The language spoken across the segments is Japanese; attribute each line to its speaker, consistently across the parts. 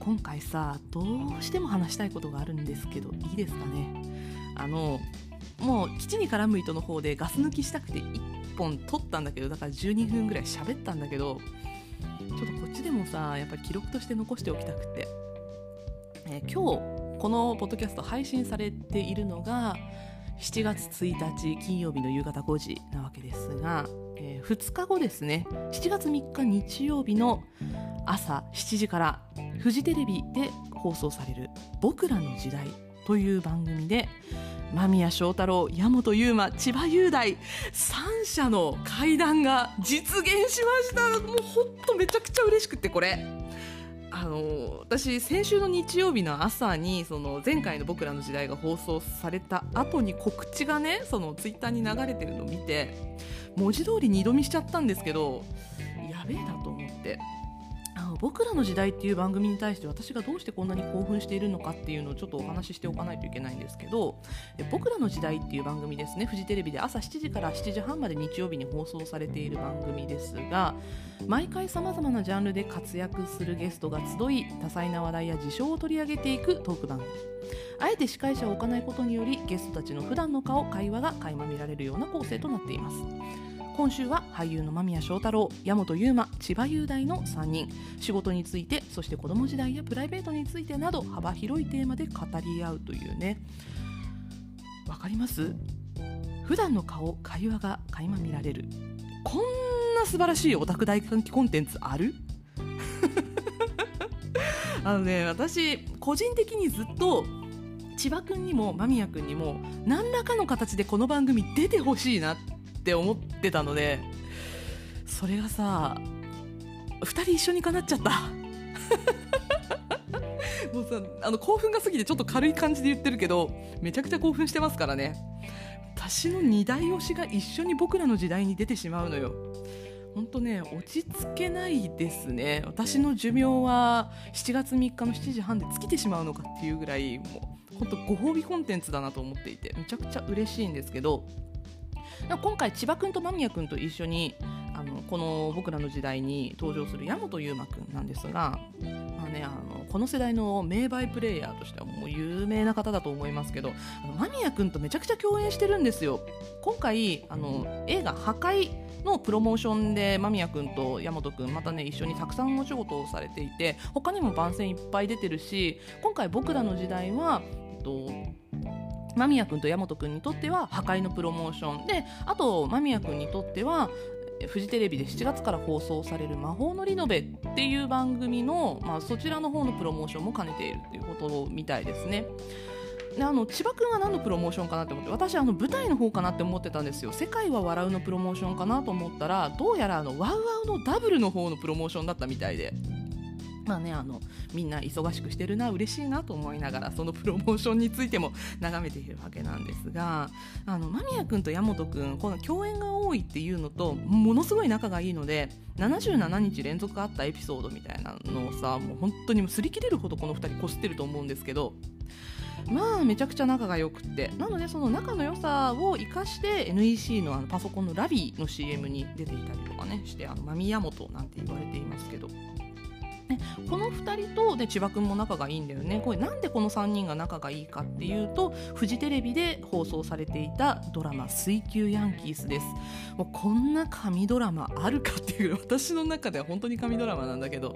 Speaker 1: 今回さどうしても話したいことがあるんですけどいいですかね？あのもう基地に絡む糸の方でガス抜きしたくて1本取ったんだけどだから12分ぐらい喋ったんだけどちょっとこっちでもさやっぱり記録として残しておきたくて、えー今日このポッドキャスト配信されているのが7月1日金曜日の夕方5時なわけですが、え2日後ですね。7月3日日曜日の朝7時からフジテレビで放送される「僕らの時代」という番組で間宮祥太朗矢本悠馬千葉雄大3者の会談が実現しました。もうほんとめちゃくちゃ嬉しくてこれ。あの私先週の日曜日の朝にその前回の「僕らの時代」が放送された後に告知がねそのツイッターに流れてるのを見て文字通り二度見しちゃったんですけどやべえなと思って。僕らの時代っていう番組に対して私がどうしてこんなに興奮しているのかっていうのをちょっとお話ししておかないといけないんですけど僕らの時代っていう番組ですねフジテレビで朝7時から7時半まで日曜日に放送されている番組ですが毎回さまざまなジャンルで活躍するゲストが集い多彩な話題や事象を取り上げていくトーク番組。あえて司会者を置かないことによりゲストたちの普段の顔会話が垣間見られるような構成となっています。今週は俳優の間宮祥太朗矢本悠馬千葉雄大の3人。仕事についてそして子供時代やプライベートについてなど幅広いテーマで語り合うというね。わかります？普段の顔会話が垣間見られる。こんな素晴らしいオタク大歓喜コンテンツある？あのね私個人的にずっと千葉君にも間宮君にも何らかの形でこの番組出てほしいなってって思ってたのでそれがさ2人一緒にかなっちゃった。もうさあの興奮が過ぎてちょっと軽い感じで言ってるけどめちゃくちゃ興奮してますからね。私の二大推しが一緒に僕らの時代に出てしまうのよ。本当ね落ち着けないですね。私の寿命は7月3日の7時半で尽きてしまうのかっていうぐらいもう本当ご褒美コンテンツだなと思っていてめちゃくちゃ嬉しいんですけど今回千葉君と間宮君と一緒にあのこの僕らの時代に登場する矢本悠馬君なんですが、まあね、あのこの世代の名バイプレーヤーとしてはもう有名な方だと思いますけど間宮君とめちゃくちゃ共演してるんですよ。今回あの映画「破壊」のプロモーションで間宮君と矢本君またね一緒にたくさんお仕事をされていて他にも番宣いっぱい出てるし今回僕らの時代は、えっと、間宮君と矢本君にとっては破壊のプロモーションであと間宮君にとってはフジテレビで7月から放送される「魔法のリノベ」っていう番組の、まあ、そちらの方のプロモーションも兼ねているっていうことみたいですね。であの千葉君は何のプロモーションかなって思って私あの舞台の方かなって思ってたんですよ「世界は笑う」のプロモーションかなと思ったらどうやらあのワウワウのダブルの方のプロモーションだったみたいでまあね、あのみんな忙しくしてるな嬉しいなと思いながらそのプロモーションについても 眺めているわけなんですがあの間宮君と矢本君この共演が多いっていうのとものすごい仲がいいので77日連続あったエピソードみたいなのをさもう本当にもう擦り切れるほどこの2人こすってると思うんですけどまあめちゃくちゃ仲が良くてなのでその仲の良さを生かして NEC のあのパソコンのラビーの CM に出ていたりとかねしてあのマミヤモトなんて言われていますけど。ね、この2人とで千葉君も仲がいいんだよね。これなんでこの3人が仲がいいかっていうとフジテレビで放送されていたドラマ「水球ヤンキース」です。もうこんな神ドラマあるかっていう私の中では本当に神ドラマなんだけど。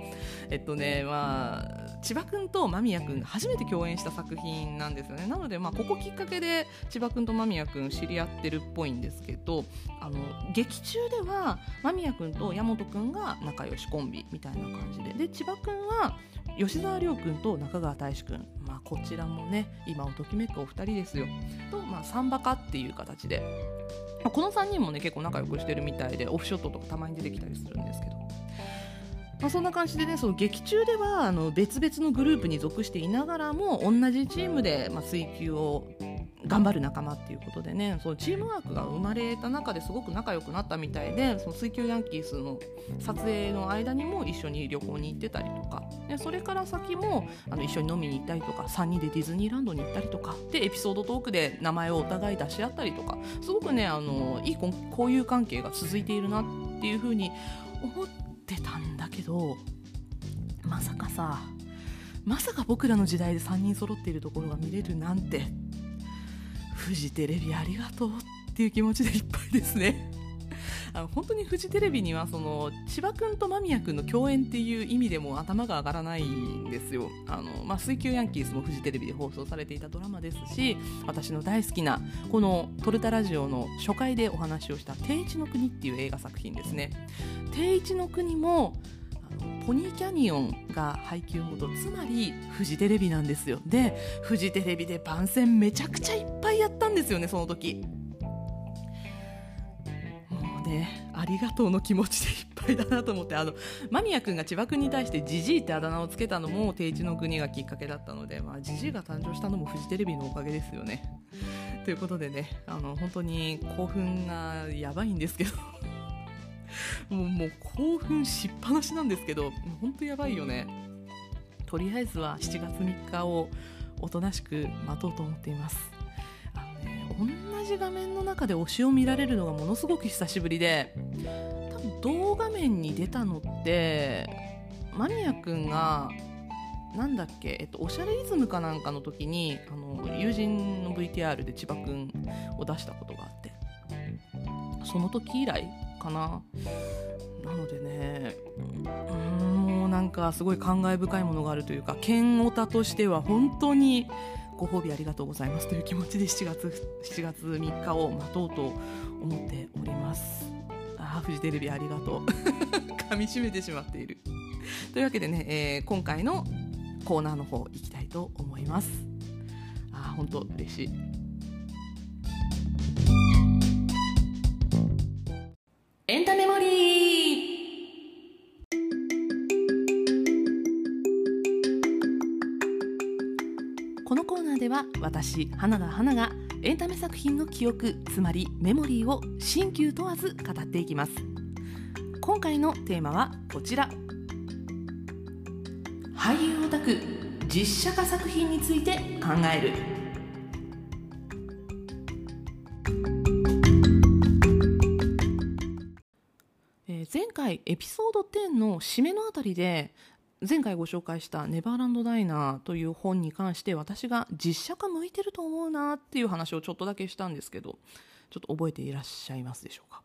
Speaker 1: えっとねまあ千葉君と間宮君が初めて共演した作品なんですよね。なのでまあここきっかけで千葉君と間宮君知り合ってるっぽいんですけどあの劇中では間宮君と矢本君が仲良しコンビみたいな感じで。で千葉君は吉沢亮君と中川大志君、まあ、こちらもね今をときめくお二人ですよ。と、まあ、サンバカっていう形で。この3人もね結構仲良くしてるみたいでオフショットとかたまに出てきたりするんですけど。まあ、そんな感じでねその劇中ではあの別々のグループに属していながらも同じチームで、まあ、水球を頑張る仲間っていうことでねそのチームワークが生まれた中ですごく仲良くなったみたいでその水球ヤンキースの撮影の間にも一緒に旅行に行ってたりとか。でそれから先もあの一緒に飲みに行ったりとか3人でディズニーランドに行ったりとか。でエピソードトークで名前をお互い出し合ったりとか。すごくねあのいい交友関係が続いているなっていうふうに思ってたんだけどまさかさまさか僕らの時代で3人揃っているところが見れるなんてフジテレビありがとうっていう気持ちでいっぱいですね。あの本当にフジテレビにはその千葉君と間宮君の共演っていう意味でも頭が上がらないんですよ。あの、まあ、水球ヤンキースもフジテレビで放送されていたドラマですし私の大好きなこの「トルタラジオ」の初回でお話をした「定一の国」っていう映画作品ですね。定一の国もポニーキャニオンが配給元つまりフジテレビなんですよ。でフジテレビで番宣めちゃくちゃいっぱいやったんですよねその時。もうねありがとうの気持ちでいっぱいだなと思って。あの間宮君が千葉君に対してジジイってあだ名をつけたのも定一の国がきっかけだったので、まあ、ジジイが誕生したのもフジテレビのおかげですよね。ということでねあの本当に興奮がやばいんですけど。もうもう興奮しっぱなしなんですけど本当やばいよね。とりあえずは7月3日をおとなしく待とうと思っています。あのね同じ画面の中で推しを見られるのがものすごく久しぶりで多分同画面に出たのってマニア君がなんだっけ、えっと、おしゃれイズムかなんかの時にあの友人の VTR で千葉君を出したことがあって。その時以来かな。なのでねもうなんかすごい感慨深いものがあるというか剣オタとしては本当にご褒美ありがとうございますという気持ちで 7月 ,7 月3日を待とうと思っております。あフジテレビありがとう。噛みしめてしまっている。というわけでね、えー、今回のコーナーの方行きたいと思います。あ本当嬉しい。エンタメモリーこのコーナーでは私花田花がエンタメ作品の記憶つまりメモリーを新旧問わず語っていきます。今回のテーマはこちら。俳優オタク実写化作品について考える。回エピソード10の締めのあたりで前回ご紹介した「ネバーランド・ダイナー」という本に関して私が実写化向いてると思うなっていう話をちょっとだけしたんですけどちょっと覚えていらっしゃいますでしょうか？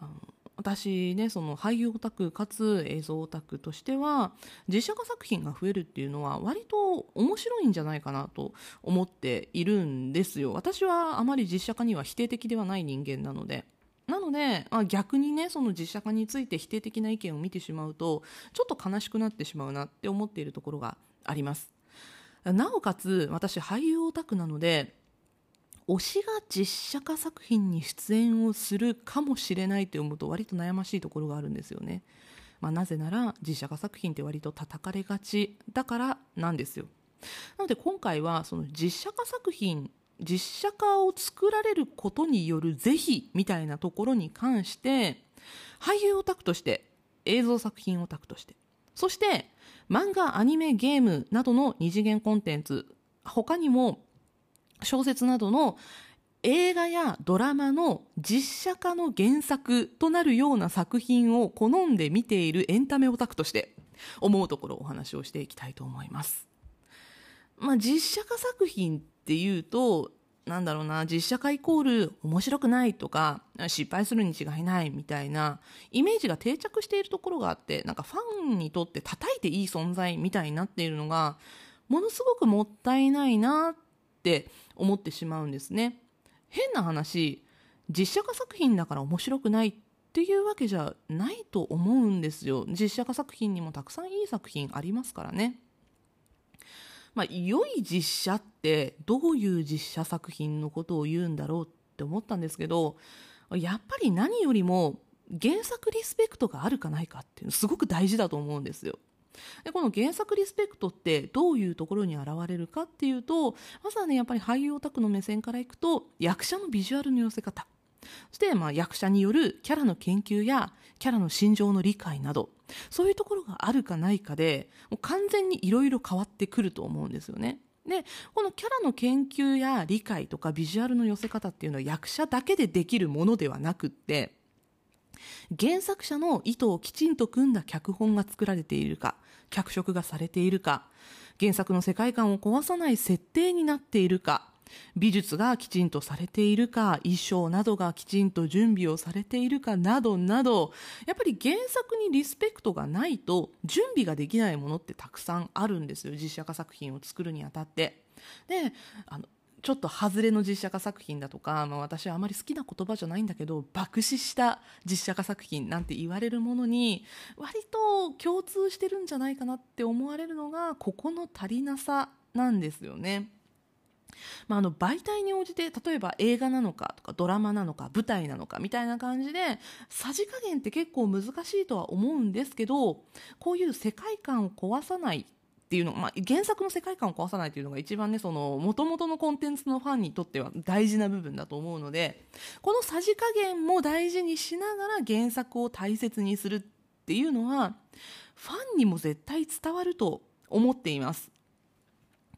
Speaker 1: あの私ねその俳優オタクかつ映像オタクとしては実写化作品が増えるっていうのは割と面白いんじゃないかなと思っているんですよ。私はあまり実写化には否定的ではない人間なのでなので、あ、逆にねその実写化について否定的な意見を見てしまうとちょっと悲しくなってしまうなって思っているところがあります。なおかつ私俳優オタクなので推しが実写化作品に出演をするかもしれないと思うと割と悩ましいところがあるんですよね、まあ、なぜなら実写化作品って割と叩かれがちだからなんですよ。なので今回はその実写化作品実写化を作られることによる是非みたいなところに関して俳優オタクとして映像作品オタクとしてそして漫画アニメゲームなどの二次元コンテンツ他にも小説などの映画やドラマの実写化の原作となるような作品を好んで見ているエンタメオタクとして思うところお話をしていきたいと思います。まあ、実写化作品っっていうとなんだろうな実写化イコール面白くないとか失敗するに違いないみたいなイメージが定着しているところがあってなんかファンにとって叩いていい存在みたいになっているのがものすごくもったいないなって思ってしまうんですね。変な話実写化作品だから面白くないっていうわけじゃないと思うんですよ。実写化作品にもたくさんいい作品ありますからね。まあ、良い実写ってどういう実写作品のことを言うんだろうって思ったんですけどやっぱり何よりも原作リスペクトがあるかないかっていうのすごく大事だと思うんですよ。でこの原作リスペクトってどういうところに現れるかっていうとまずはねやっぱり俳優オタクの目線からいくと役者のビジュアルの寄せ方そしてまあ役者によるキャラの研究やキャラの心情の理解などそういうところがあるかないかでもう完全にいろいろ変わってくると思うんですよね。でこのキャラの研究や理解とかビジュアルの寄せ方っていうのは役者だけでできるものではなくって原作者の意図をきちんと組んだ脚本が作られているか脚色がされているか原作の世界観を壊さない設定になっているか美術がきちんとされているか衣装などがきちんと準備をされているかなどなどやっぱり原作にリスペクトがないと準備ができないものってたくさんあるんですよ実写化作品を作るにあたってであのちょっと外れの実写化作品だとか、まあ、私はあまり好きな言葉じゃないんだけど爆死した実写化作品なんて言われるものに割と共通してるんじゃないかなって思われるのがここの足りなさなんですよね。まあ、あの媒体に応じて例えば映画なのかとかドラマなのか舞台なのかみたいな感じでさじ加減って結構難しいとは思うんですけどこういう世界観を壊さないっていうの、まあ、原作の世界観を壊さないというのが一番ねその元々のコンテンツのファンにとっては大事な部分だと思うのでこのさじ加減も大事にしながら原作を大切にするっていうのはファンにも絶対伝わると思っています。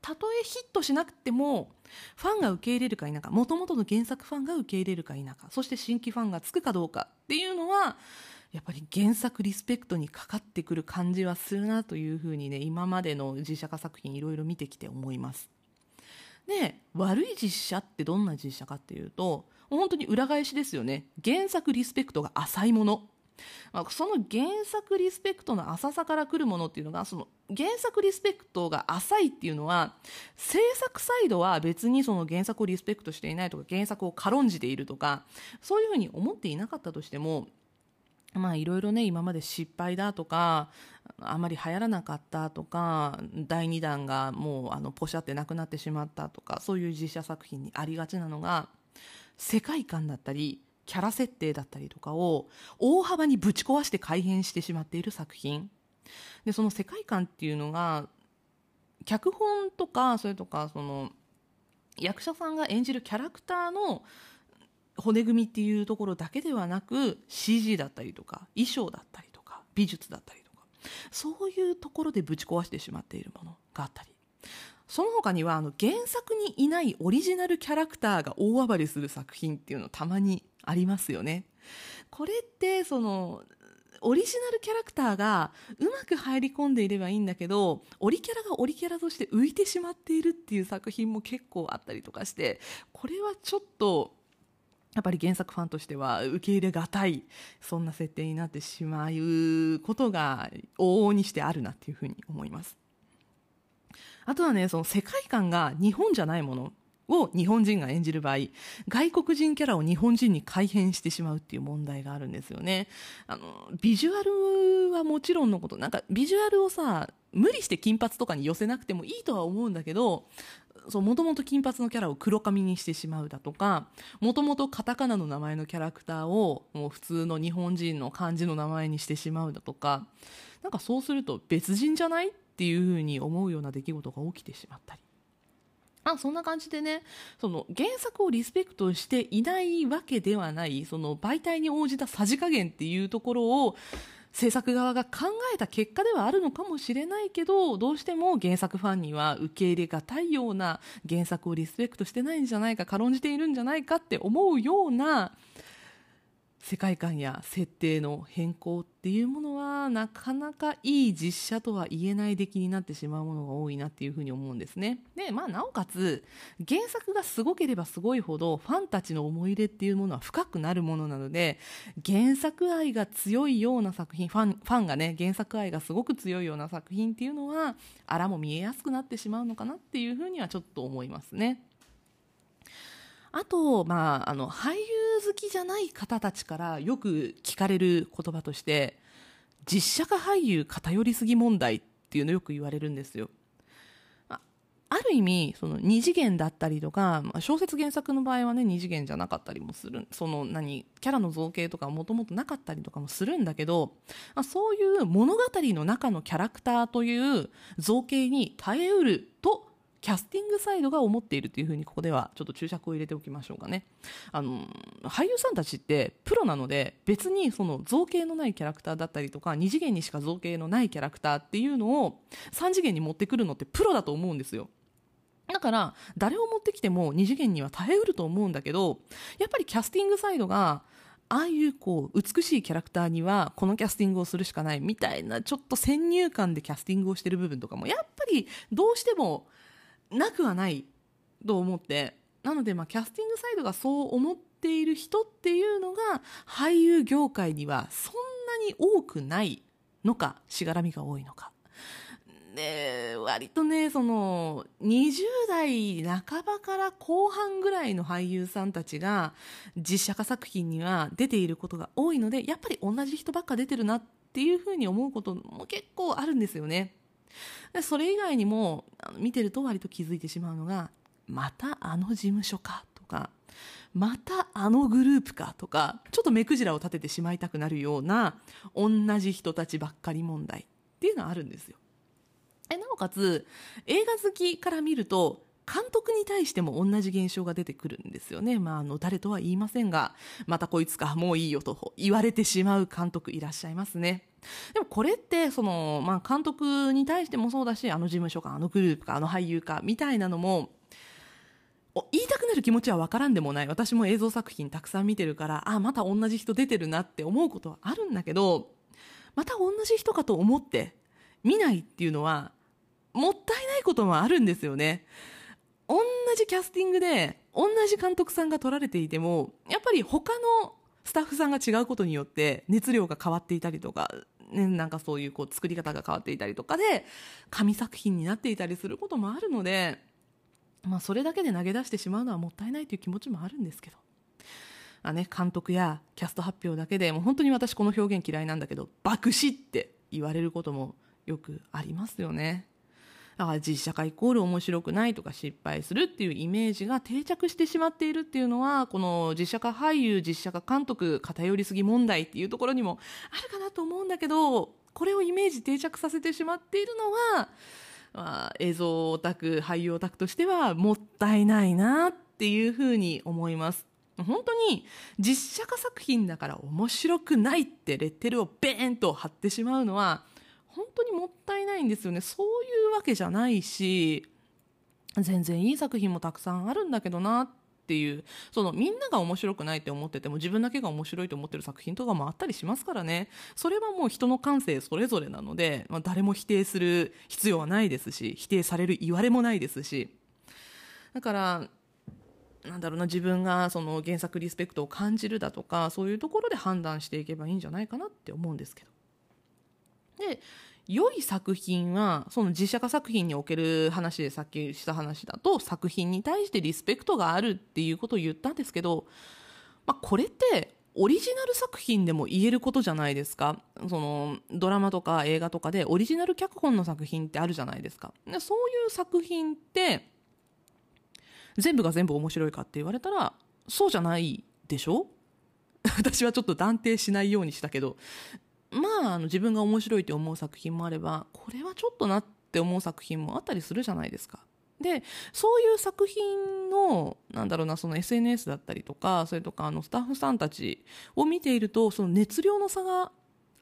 Speaker 1: たとえヒットしなくてもファンが受け入れるか否かもともとの原作ファンが受け入れるか否かそして新規ファンがつくかどうかっていうのはやっぱり原作リスペクトにかかってくる感じはするなというふうにね今までの実写化作品いろいろ見てきて思います。で悪い実写ってどんな実写かっていうと本当に裏返しですよね。原作リスペクトが浅いもの。まあ、その原作リスペクトの浅さから来るものっていうのがその原作リスペクトが浅いっていうのは制作サイドは別にその原作をリスペクトしていないとか原作を軽んじているとかそういうふうに思っていなかったとしてもまあいろいろね今まで失敗だとかあまり流行らなかったとか第2弾がもうあのポシャってなくなってしまったとかそういう実写作品にありがちなのが世界観だったりキャラ設定だったりとかを大幅にぶち壊して改変してしまっている作品。でその世界観っていうのが脚本とかそれとかその役者さんが演じるキャラクターの骨組みっていうところだけではなく CG だったりとか衣装だったりとか美術だったりとかそういうところでぶち壊してしまっているものがあったり。その他にはあの原作にいないオリジナルキャラクターが大暴れする作品っていうのたまにありますよね。これってそのオリジナルキャラクターがうまく入り込んでいればいいんだけどオリキャラがオリキャラとして浮いてしまっているっていう作品も結構あったりとかしてこれはちょっとやっぱり原作ファンとしては受け入れがたいそんな設定になってしまうことが往々にしてあるなっていうふうに思います。あとはねその世界観が日本じゃないものを日本人が演じる場合外国人キャラを日本人に改変してしまうっていう問題があるんですよね。あのビジュアルはもちろんのことなんかビジュアルをさ無理して金髪とかに寄せなくてもいいとは思うんだけどもともと金髪のキャラを黒髪にしてしまうだとかもともとカタカナの名前のキャラクターをもう普通の日本人の漢字の名前にしてしまうだとかなんかそうすると別人じゃないっていうふうに思うような出来事が起きてしまったり。あそんな感じでね。その原作をリスペクトしていないわけではないその媒体に応じたさじ加減っていうところを制作側が考えた結果ではあるのかもしれないけどどうしても原作ファンには受け入れがたいような原作をリスペクトしてないんじゃないか軽んじているんじゃないかって思うような世界観や設定の変更っていうものはなかなかいい実写とは言えない出来になってしまうものが多いなっていうふうに思うんですね。で、まあなおかつ原作がすごければすごいほどファンたちの思い入れっていうものは深くなるものなので原作愛が強いような作品ファンファンがね原作愛がすごく強いような作品っていうのはあらも見えやすくなってしまうのかなっていうふうにはちょっと思いますね。あと、まあ、あの俳優好きじゃない方たちからよく聞かれる言葉として実写化俳優偏りすぎ問題っていうのよく言われるんですよ。ある意味その二次元だったりとか、まあ、小説原作の場合はね二次元じゃなかったりもするその何キャラの造形とかもともとなかったりとかもするんだけど、まあ、そういう物語の中のキャラクターという造形に耐えうるとキャスティングサイドが思っているというふうにここではちょっと注釈を入れておきましょうかね。あの俳優さんたちってプロなので別にその造形のないキャラクターだったりとか2次元にしか造形のないキャラクターっていうのを3次元に持ってくるのってプロだと思うんですよ。だから誰を持ってきても2次元には耐えうると思うんだけどやっぱりキャスティングサイドがああいうこう美しいキャラクターにはこのキャスティングをするしかないみたいなちょっと先入観でキャスティングをしてる部分とかもやっぱりどうしてもなくはないと思ってなのでまあキャスティングサイドがそう思っている人っていうのが俳優業界にはそんなに多くないのかしがらみが多いのか。で割とねその20代半ばから後半ぐらいの俳優さんたちが実写化作品には出ていることが多いのでやっぱり同じ人ばっか出てるなっていうふうに思うことも結構あるんですよね。でそれ以外にも見てると割と気づいてしまうのがまたあの事務所かとかまたあのグループかとかちょっと目くじらを立ててしまいたくなるような同じ人たちばっかり問題っていうのはあるんですよ。えなおかつ映画好きから見ると監督に対しても同じ現象が出てくるんですよね。まあ、あの、誰とは言いませんが、またこいつか、もういいよと言われてしまう監督いらっしゃいますね。でもこれって、その、まあ、監督に対してもそうだし、あの事務所か、あのグループか、あの俳優か、みたいなのも、言いたくなる気持ちは分からんでもない。私も映像作品たくさん見てるから、あ、また同じ人出てるなって思うことはあるんだけど、また同じ人かと思って見ないっていうのは、もったいないこともあるんですよね。同じキャスティングで、同じ監督さんが撮られていても、やっぱり他のスタッフさんが違うことによって熱量が変わっていたりとか、ね、なんかそういうこう作り方が変わっていたりとかで、紙作品になっていたりすることもあるので、まあそれだけで投げ出してしまうのはもったいないという気持ちもあるんですけど。あね、監督やキャスト発表だけでもう本当に私この表現嫌いなんだけど爆死って言われることもよくありますよね。だから実写化イコール面白くないとか失敗するっていうイメージが定着してしまっているっていうのはこの実写化俳優実写化監督偏りすぎ問題っていうところにもあるかなと思うんだけどこれをイメージ定着させてしまっているのは、まあ、映像オタク俳優オタクとしてはもったいないなっていうふうに思います。本当に実写化作品だから面白くないってレッテルをベーンと貼ってしまうのは本当にもったいないんですよね。そういうわけじゃないし全然いい作品もたくさんあるんだけどなっていうそのみんなが面白くないって思ってても自分だけが面白いと思ってる作品とかもあったりしますからね。それはもう人の感性それぞれなので、まあ、誰も否定する必要はないですし否定される言われもないですし。だからなんだろうな自分がその原作リスペクトを感じるだとかそういうところで判断していけばいいんじゃないかなって思うんですけど。で良い作品はその実写化作品における話でさっきした話だと作品に対してリスペクトがあるっていうことを言ったんですけど、まあ、これってオリジナル作品でも言えることじゃないですか。そのドラマとか映画とかでオリジナル脚本の作品ってあるじゃないですか。でそういう作品って全部が全部面白いかって言われたらそうじゃないでしょ？私はちょっと断定しないようにしたけどまああの自分が面白いと思う作品もあればこれはちょっとなって思う作品もあったりするじゃないですか。でそういう作品のなんだろうなその SNS だったりとかそれとかあのスタッフさんたちを見ているとその熱量の差が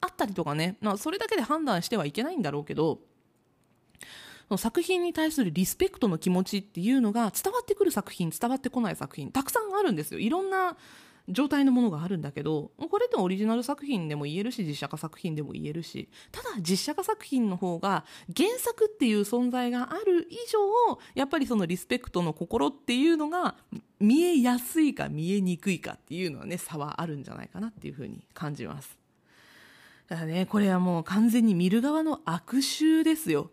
Speaker 1: あったりとかね、まあ、それだけで判断してはいけないんだろうけどその作品に対するリスペクトの気持ちっていうのが伝わってくる作品伝わってこない作品たくさんあるんですよいろんな状態のものがあるんだけどこれってオリジナル作品でも言えるし実写化作品でも言えるしただ実写化作品の方が原作っていう存在がある以上やっぱりそのリスペクトの心っていうのが見えやすいか見えにくいかっていうのはね差はあるんじゃないかなっていうふうに感じます。だからねこれはもう完全に見る側の悪臭ですよ。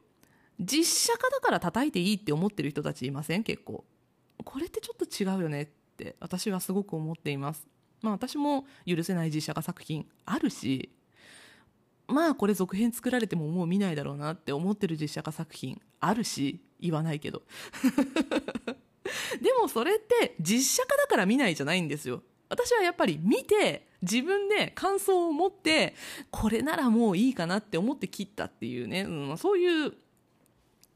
Speaker 1: 実写化だから叩いていいって思ってる人たちいません？結構。これってちょっと違うよねって私はすごく思っています。まあ私も許せない実写化作品あるし、まあこれ続編作られてももう見ないだろうなって思ってる実写化作品あるし言わないけど。でもそれって実写化だから見ないじゃないんですよ。私はやっぱり見て自分で感想を持ってこれならもういいかなって思って切ったっていうね、うん、そういう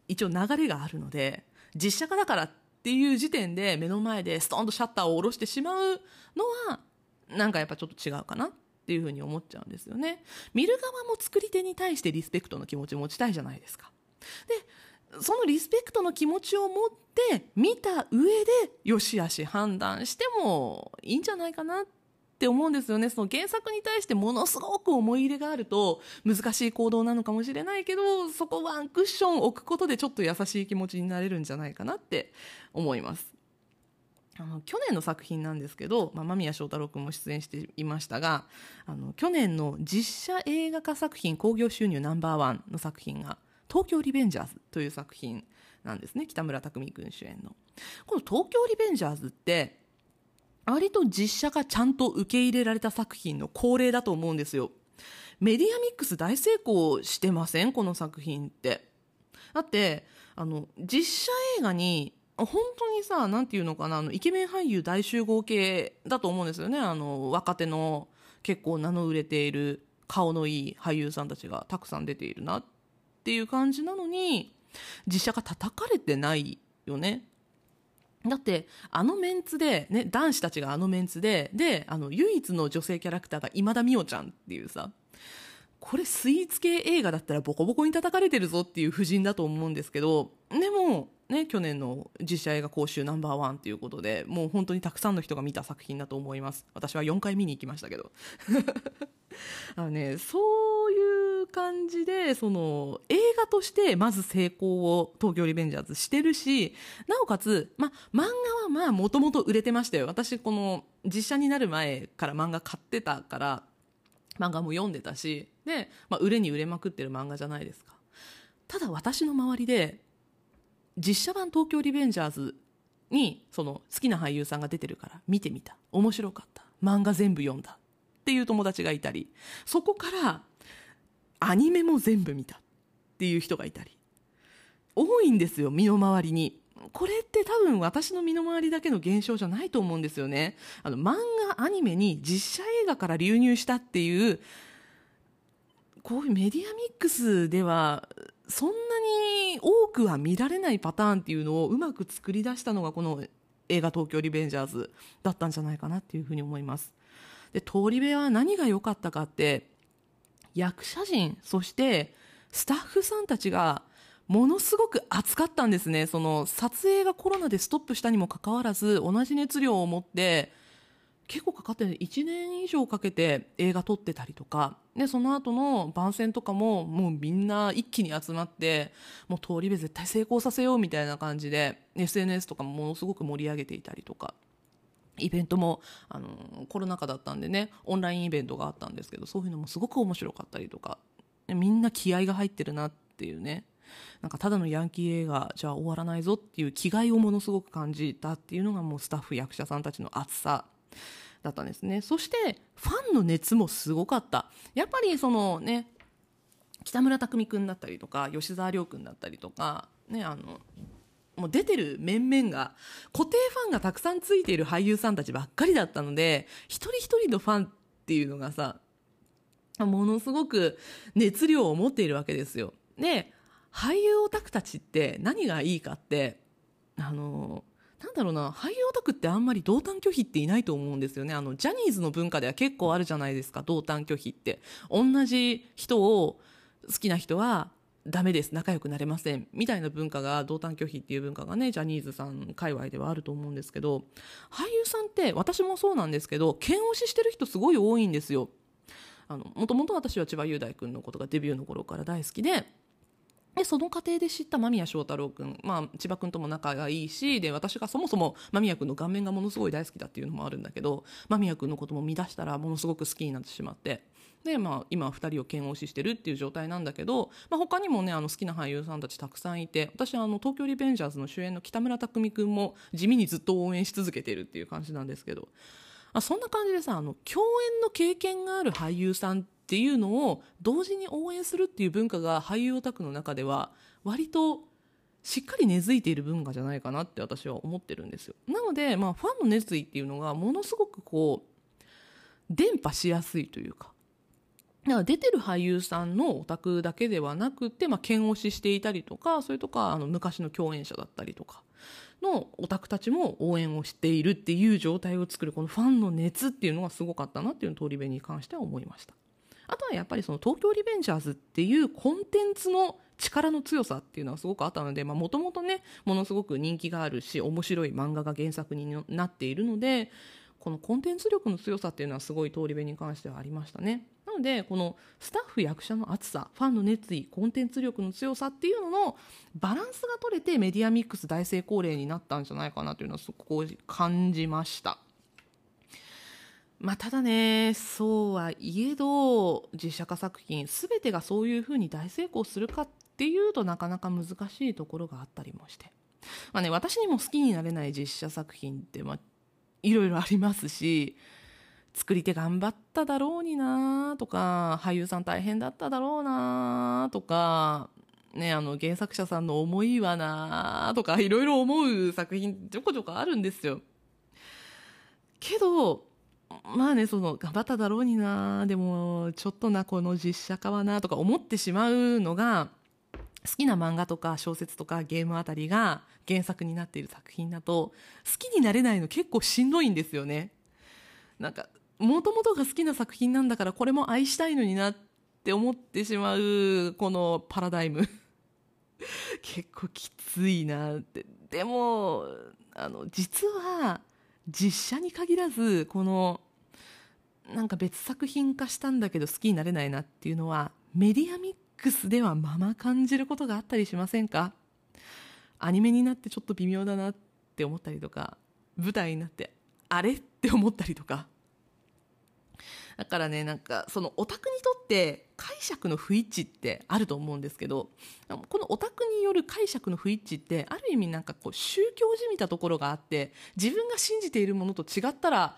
Speaker 1: 一応流れがあるので実写化だからってていう時点で目の前でストンとシャッターを下ろしてしまうのはなんかやっぱちょっと違うかなっていうふうに思っちゃうんですよね。見る側も作り手に対してリスペクトの気持ち持ちたいじゃないですか。でそのリスペクトの気持ちを持って見た上でよしあし判断してもいいんじゃないかなっって思うんですよね。その原作に対してものすごく思い入れがあると難しい行動なのかもしれないけどそこワンクッション置くことでちょっと優しい気持ちになれるんじゃないかなって思います。あの去年の作品なんですけど、まあ、間宮祥太朗君も出演していましたがあの去年の実写映画化作品興行収入ナンバーワンの作品が「東京リベンジャーズ」という作品なんですね。北村匠海君主演の。この「東京リベンジャーズ」って割と実写がちゃんと受け入れられた作品の恒例だと思うんですよ。メディアミックス大成功してません？この作品って。だって、あの、実写映画に本当にさ、なんていうのかな、あの、イケメン俳優大集合系だと思うんですよね？あの、若手の結構名の売れている顔のいい俳優さんたちがたくさん出ているなっていう感じなのに、実写が叩かれてないよね？だって、あのメンツで、ね、男子たちがあのメンツで、で、あの、唯一の女性キャラクターが今田美桜ちゃんっていうさ、これスイーツ系映画だったらボコボコに叩かれてるぞっていう夫人だと思うんですけど、でも、ね、去年の実写映画講習ナンバーワンということで、もう本当にたくさんの人が見た作品だと思います。私は4回見に行きましたけど。あのね、そう感じで、その、映画としてまず成功を東京リベンジャーズしてるし、なおかつ、ま、漫画はまあもともと売れてましたよ。私この実写になる前から漫画買ってたから、漫画も読んでたし、で、まあ、売れに売れまくってる漫画じゃないですか。ただ私の周りで、実写版東京リベンジャーズにその好きな俳優さんが出てるから見てみた面白かった漫画全部読んだっていう友達がいたりそこからアニメも全部見たっていう人がいたり。多いんですよ身の回りに。これって多分私の身の回りだけの現象じゃないと思うんですよね。あの漫画アニメに実写映画から流入したっていうこういうメディアミックスではそんなに多くは見られないパターンっていうのをうまく作り出したのがこの映画東京リベンジャーズだったんじゃないかなっていうふうに思います。で、通り部は何が良かったかって、役者陣、そしてスタッフさんたちがものすごく熱かったんですね。その撮影がコロナでストップしたにもかかわらず同じ熱量を持って結構かかって1年以上かけて映画撮ってたりとかでその後の番宣とかももうみんな一気に集まってもう通り部絶対成功させようみたいな感じで SNS とかもものすごく盛り上げていたりとかイベントもあのコロナ禍だったんでねオンラインイベントがあったんですけどそういうのもすごく面白かったりとかみんな気合が入ってるなっていうねなんかただのヤンキー映画じゃ終わらないぞっていう気概をものすごく感じたっていうのがもうスタッフ役者さんたちの熱さだったんですね。そして、ファンの熱もすごかった。やっぱりそのね、北村匠海君だったりとか、吉沢亮君だったりとか、ね、あの、もう出てる面々が、固定ファンがたくさんついている俳優さんたちばっかりだったので、一人一人のファンっていうのがさ、ものすごく熱量を持っているわけですよ。で、俳優オタクたちって何がいいかって、あの、なんだろうな、俳優オタクってあんまり同担拒否っていないと思うんですよね。あの、ジャニーズの文化では結構あるじゃないですか、同担拒否って。同じ人を好きな人はダメです、仲良くなれません、みたいな文化が、同担拒否っていう文化がね、ジャニーズさん界隈ではあると思うんですけど、俳優さんって、私もそうなんですけど、剣押ししてる人すごい多いんですよ。あの、もともと私は千葉雄大君のことがデビューの頃から大好きで、でその過程で知った間宮祥太朗君、まあ、千葉君とも仲がいいしで私がそもそも間宮君の顔面がものすごい大好きだっていうのもあるんだけど間宮君のことも見出したらものすごく好きになってしまって。で、まあ、今2人を剣押ししてるっていう状態なんだけど、まあ、他にもねあの好きな俳優さんたちたくさんいて私はあの東京リベンジャーズの主演の北村匠海君も地味にずっと応援し続けてるっていう感じなんですけど。あそんな感じでさあの共演の経験がある俳優さんっていうのを同時に応援するっていう文化が俳優オタクの中では割としっかり根付いている文化じゃないかなって私は思ってるんですよなので、まあ、ファンの熱意っていうのがものすごくこう伝播しやすいというかだから出てる俳優さんのオタクだけではなくて、まあ、剣押ししていたりとかそれとかあの昔の共演者だったりとかのオタクたちも応援をしているっていう状態を作るこのファンの熱っていうのがすごかったなっていうのを通り部に関しては思いました。あとはやっぱりその東京リベンジャーズっていうコンテンツの力の強さっていうのはすごくあったのでもともとねものすごく人気があるし面白い漫画が原作になっているのでこのコンテンツ力の強さっていうのはすごい通り部に関してはありましたね。のでこのスタッフ役者の熱さファンの熱意コンテンツ力の強さっていうののバランスが取れてメディアミックス大成功例になったんじゃないかなというのはすごく感じましたまあ、ただね、そうはいえど、実写化作品、すべてがそういうふうに大成功するかっていうとなかなか難しいところがあったりもして。まあね、私にも好きになれない実写作品って、まあ、いろいろありますし、作り手頑張っただろうになとか、俳優さん大変だっただろうなとか、ね、あの原作者さんの思いはなとか、いろいろ思う作品ちょこちょこあるんですよ。けど、まあね、その、頑張っただろうになでも、ちょっとな、この実写化はなとか思ってしまうのが、好きな漫画とか小説とかゲームあたりが原作になっている作品だと、好きになれないの結構しんどいんですよね。なんか、もともとが好きな作品なんだからこれも愛したいのになって思ってしまうこのパラダイム。結構きついなって。でもあの実は実写に限らずこのなんか別作品化したんだけど好きになれないなっていうのはメディアミックスではまま感じることがあったりしませんか？アニメになってちょっと微妙だなって思ったりとか舞台になってあれって思ったりとか。だからね、なんか、そのオタクにとって解釈の不一致ってあると思うんですけど、このオタクによる解釈の不一致って、ある意味なんかこう宗教じみたところがあって、自分が信じているものと違ったら、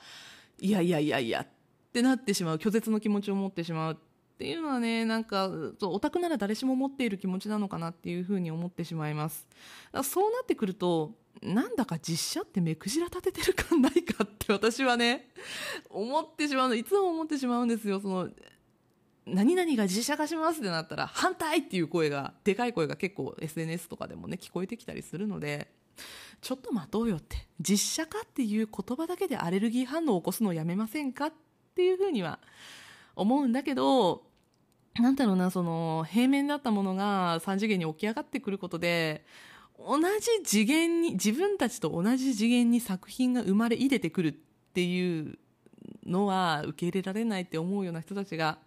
Speaker 1: いやいやいやいやってなってしまう、拒絶の気持ちを持ってしまうっていうのはね、なんか、オタクなら誰しも持っている気持ちなのかなっていうふうに思ってしまいます。そうなってくると、なんだか実写って目くじら立ててる感ないかって私はね、思ってしまうの、いつも思ってしまうんですよ。その、何々が実写化しますってなったら反対っていう声が、でかい声が結構 SNS とかでもね、聞こえてきたりするので、ちょっと待とうよって、実写化っていう言葉だけでアレルギー反応を起こすのをやめませんかっていうふうには思うんだけど、なんだろうな、その、平面だったものが3次元に起き上がってくることで、同じ次元に自分たちと同じ次元に作品が生まれ入れてくるっていうのは受け入れられないって思うような人たちが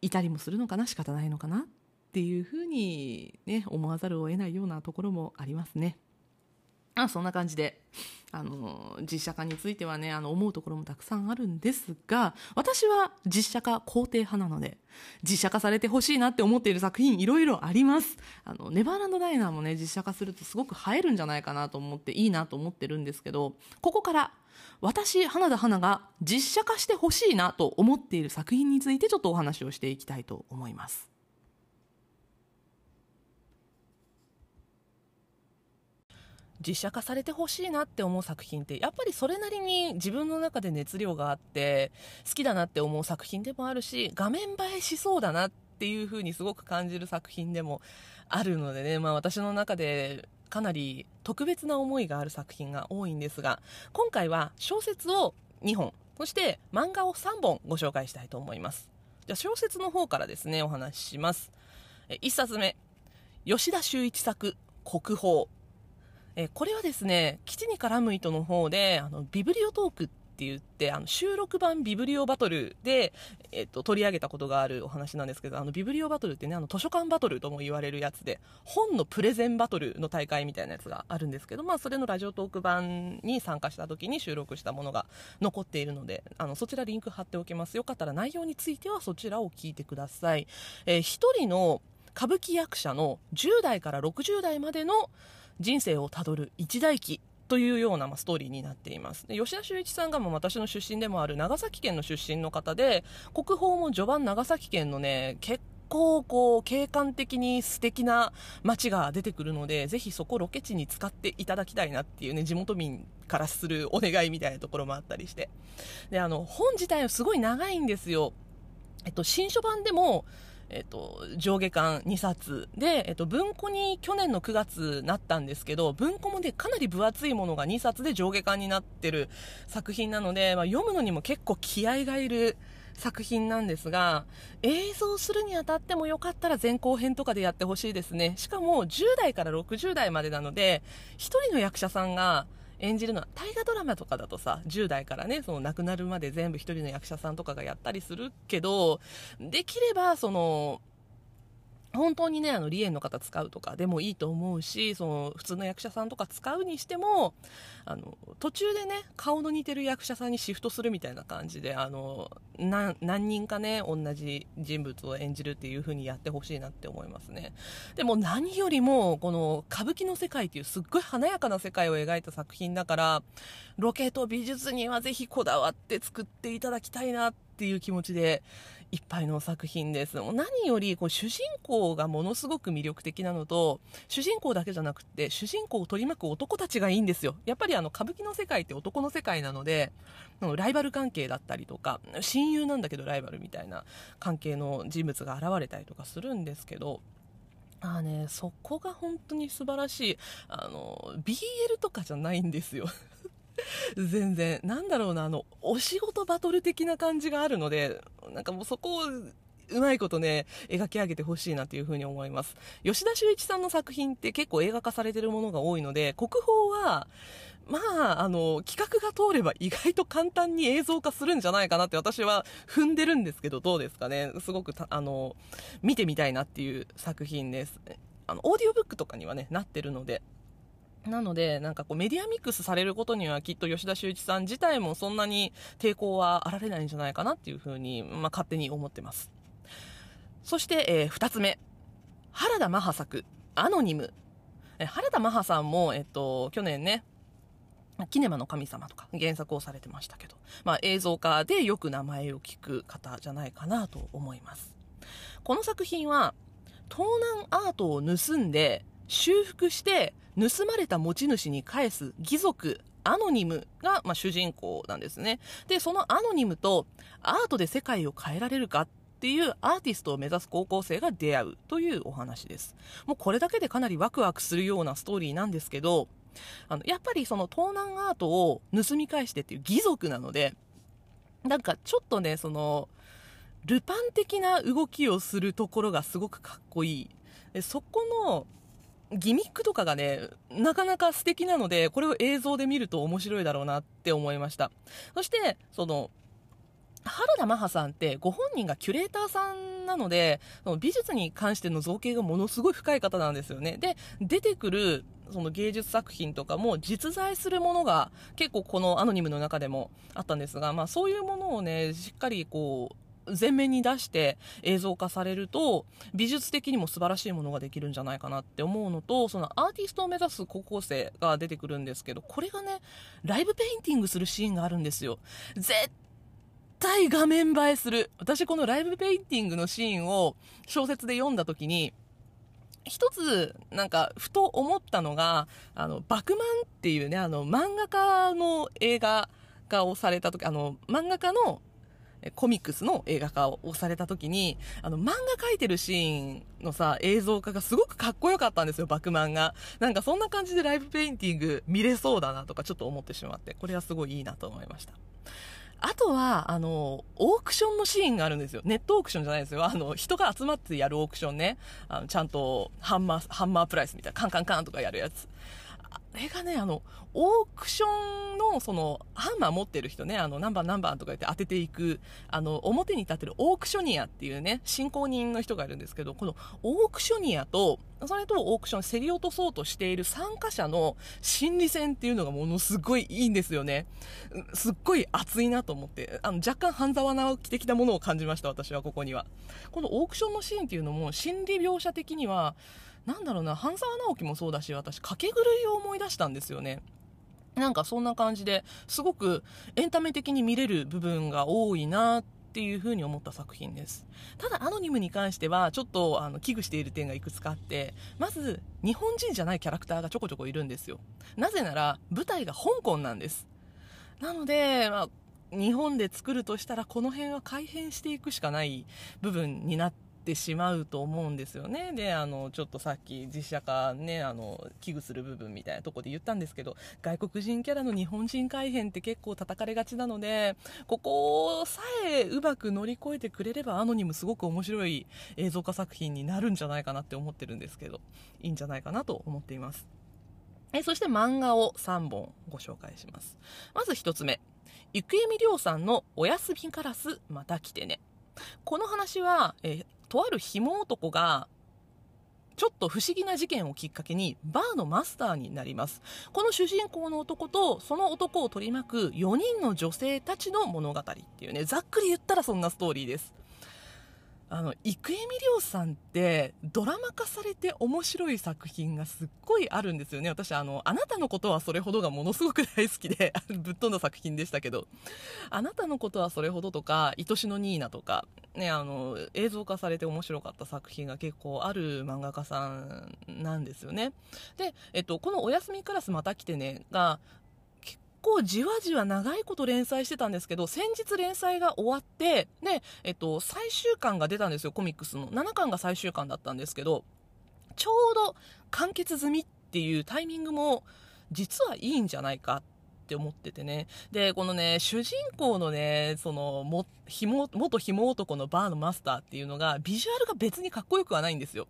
Speaker 1: いたりもするのかな？仕方ないのかな？っていうふうにね思わざるを得ないようなところもありますね。あそんな感じで、あの、実写化についてはね、あの、思うところもたくさんあるんですが、私は実写化肯定派なので、実写化されてほしいなって思っている作品いろいろあります。あの、ネバーランドダイナーもね、実写化するとすごく映えるんじゃないかなと思って、いいなと思ってるんですけど、ここから、私、花田花が実写化してほしいなと思っている作品についてちょっとお話をしていきたいと思います。実写化されてほしいなって思う作品ってやっぱりそれなりに自分の中で熱量があって好きだなって思う作品でもあるし画面映えしそうだなっていう風にすごく感じる作品でもあるのでね、まあ、私の中でかなり特別な思いがある作品が多いんですが今回は小説を2本そして漫画を3本ご紹介したいと思います。じゃあ小説の方からですねお話しします。1冊目。吉田修一作国宝。えこれはですね、基地に絡む糸の方で、あの、ビブリオトークって言って、あの、収録版ビブリオバトルで、えっと、取り上げたことがあるお話なんですけど、あの、ビブリオバトルってね、あの、図書館バトルとも言われるやつで、本のプレゼンバトルの大会みたいなやつがあるんですけど、まあ、それのラジオトーク版に参加した時に収録したものが残っているので、あの、そちらリンク貼っておきます。よかったら内容についてはそちらを聞いてください。えー、一人の歌舞伎役者の10代から60代までの人生をたどる一代記というような、まストーリーになっていますで吉田修一さんがもう私の出身でもある長崎県の出身の方で国宝も序盤長崎県のね結構こう景観的に素敵な街が出てくるのでぜひそこロケ地に使っていただきたいなっていうね地元民からするお願いみたいなところもあったりしてであの本自体はすごい長いんですよ。えっと、新書版でもえっと、上下巻2冊で、えっと、文庫に去年の9月なったんですけど文庫もねかなり分厚いものが2冊で上下巻になってる作品なので、まあ、読むのにも結構気合がいる作品なんですが映像するにあたってもよかったら前後編とかでやってほしいですね。しかも10代から60代までなので1人の役者さんが演じるのは大河ドラマとかだとさ10代からねその亡くなるまで全部1人の役者さんとかがやったりするけどできればその本当にね、あの、離縁の方使うとかでもいいと思うし、その、普通の役者さんとか使うにしても、あの、途中でね、顔の似てる役者さんにシフトするみたいな感じで、あの、何人かね、同じ人物を演じるっていう風にやってほしいなって思いますね。でも何よりも、この、歌舞伎の世界っていうすっごい華やかな世界を描いた作品だから、ロケと美術にはぜひこだわって作っていただきたいなっていう気持ちでいっぱいの作品です。何よりこう主人公がものすごく魅力的なのと、主人公だけじゃなくて、主人公を取り巻く男たちがいいんですよ。やっぱりあの歌舞伎の世界って男の世界なので、ライバル関係だったりとか、親友なんだけどライバルみたいな関係の人物が現れたりとかするんですけど、あね、そこが本当に素晴らしい。あの、BL とかじゃないんですよ。全然。なんだろうな、あの、お仕事バトル的な感じがあるので、なんかもうそこを、うまいことね、描き上げてほしいなというふうに思います。吉田修一さんの作品って結構映画化されてるものが多いので、国宝は、まあ、あの、企画が通れば意外と簡単に映像化するんじゃないかなって私は踏んでるんですけど、どうですかね。すごくあの、見てみたいなっていう作品です。あの、オーディオブックとかにはね、なってるので、なので、なんかこうメディアミックスされることにはきっと吉田修一さん自体もそんなに抵抗はあられないんじゃないかなっていうふうに、まあ、勝手に思ってます。そして、えー、2つ目。原田マハ作、アノニム。え原田マハさんも、えっと、去年ね、キネマの神様とか原作をされてましたけど、まあ、映像化でよく名前を聞く方じゃないかなと思います。この作品は、盗難アートを盗んで修復して盗まれた持ち主に返す義族アノニムが、まあ、主人公なんですね。で、そのアノニムとアートで世界を変えられるかっていうアーティストを目指す高校生が出会うというお話です。もうこれだけでかなりワクワクするようなストーリーなんですけど、あの、やっぱりその盗難アートを盗み返してっていう義族なので、なんかちょっとね、その、ルパン的な動きをするところがすごくかっこいい。でそこのギミックとかがね、なかなか素敵なので、これを映像で見ると面白いだろうなって思いました。そして、その、原田マハさんってご本人がキュレーターさんなので、美術に関しての造形がものすごい深い方なんですよね。で、出てくるその芸術作品とかも実在するものが結構このアノニムの中でもあったんですが、まあそういうものをね、しっかりこう、前面に出して映像化されると美術的にも素晴らしいものができるんじゃないかなって思うのとそのアーティストを目指す高校生が出てくるんですけどこれがねライブペインティングするシーンがあるんですよ。絶対画面映えする。私このライブペインティングのシーンを小説で読んだ時に一つ、なんか、ふと思ったのが、あの、バクマンっていうね、あの、漫画家の映画化をされた時、あの、漫画家のコミックスの映画化をされた時に、あの、漫画描いてるシーンのさ、映像化がすごくかっこよかったんですよ、バクマンが。なんかそんな感じでライブペインティング見れそうだなとかちょっと思ってしまって、これはすごいいいなと思いました。あとは、あの、オークションのシーンがあるんですよ。ネットオークションじゃないですよ。あの、人が集まってやるオークションね。あのちゃんと、ハンマー、ハンマープライスみたいな、カンカンカンとかやるやつ。あれがね、あの、オークションの、その、ハンマー持ってる人ね、あの、何番何番とか言って当てていく、あの、表に立ってるオークショニアっていうね、進行人の人がいるんですけど、このオークショニアと、それとオークション競り落とそうとしている参加者の心理戦っていうのがものすごいいいんですよね。すっごい熱いなと思って、あの、若干半沢直樹的なものを感じました、私はここには。このオークションのシーンっていうのも、心理描写的には、なんだろうな、半沢直樹もそうだし、私、掛け狂いを思い出したんですよね。なんかそんな感じですごくエンタメ的に見れる部分が多いなっていうふうに思った作品です。ただアノニムに関してはちょっとあの危惧している点がいくつかあってまず日本人じゃないキャラクターがちょこちょこいるんですよ。なぜなら舞台が香港なんです。なので、まあ、日本で作るとしたらこの辺は改変していくしかない部分になってってしまうと思うんですよね。で、あの、ちょっとさっき実写化ね、あの、危惧する部分みたいなとこで言ったんですけど、外国人キャラの日本人改変って結構叩かれがちなので、ここさえうまく乗り越えてくれれば、アノニムすごく面白い映像化作品になるんじゃないかなって思ってるんですけど、いいんじゃないかなと思っています。えそして漫画を3本ご紹介します。まず1つ目。ゆくえみりょうさんのおやすみカラスまた来てね。この話は、え、とある紐男がちょっと不思議な事件をきっかけにバーのマスターになります。この主人公の男とその男を取り巻く4人の女性たちの物語っていうねざっくり言ったらそんなストーリーです。あの郁恵美涼さんってドラマ化されて面白い作品がすっごいあるんですよね。私あの「あなたのことはそれほど」がものすごく大好きで ぶっ飛んだ作品でしたけど「あなたのことはそれほど」とか「愛しのニーナ」とか、ね、あの映像化されて面白かった作品が結構ある漫画家さんなんですよね。で、えっと、この「おやすみカラスまた来てね」が構じわじわ長いこと連載してたんですけど、先日連載が終わって、で、えっと、最終巻が出たんですよ、コミックスの。7巻が最終巻だったんですけど、ちょうど完結済みっていうタイミングも、実はいいんじゃないかって思っててね。で、このね、主人公のね、その、も、ひも、元ひも男のバーのマスターっていうのが、ビジュアルが別にかっこよくはないんですよ。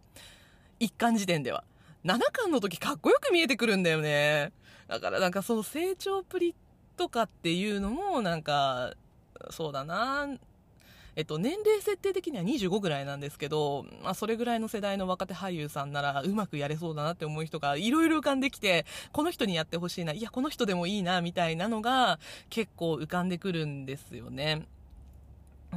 Speaker 1: 一巻時点では。7巻の時かっこよく見えてくるんだよね。だからなんかその成長プリとかっていうのもなんか、そうだな、えっと、年齢設定的には25ぐらいなんですけど、まあ、それぐらいの世代の若手俳優さんならうまくやれそうだなって思う人がいろいろ浮かんできて、この人にやってほしいな、いや、この人でもいいな、みたいなのが結構浮かんでくるんですよね。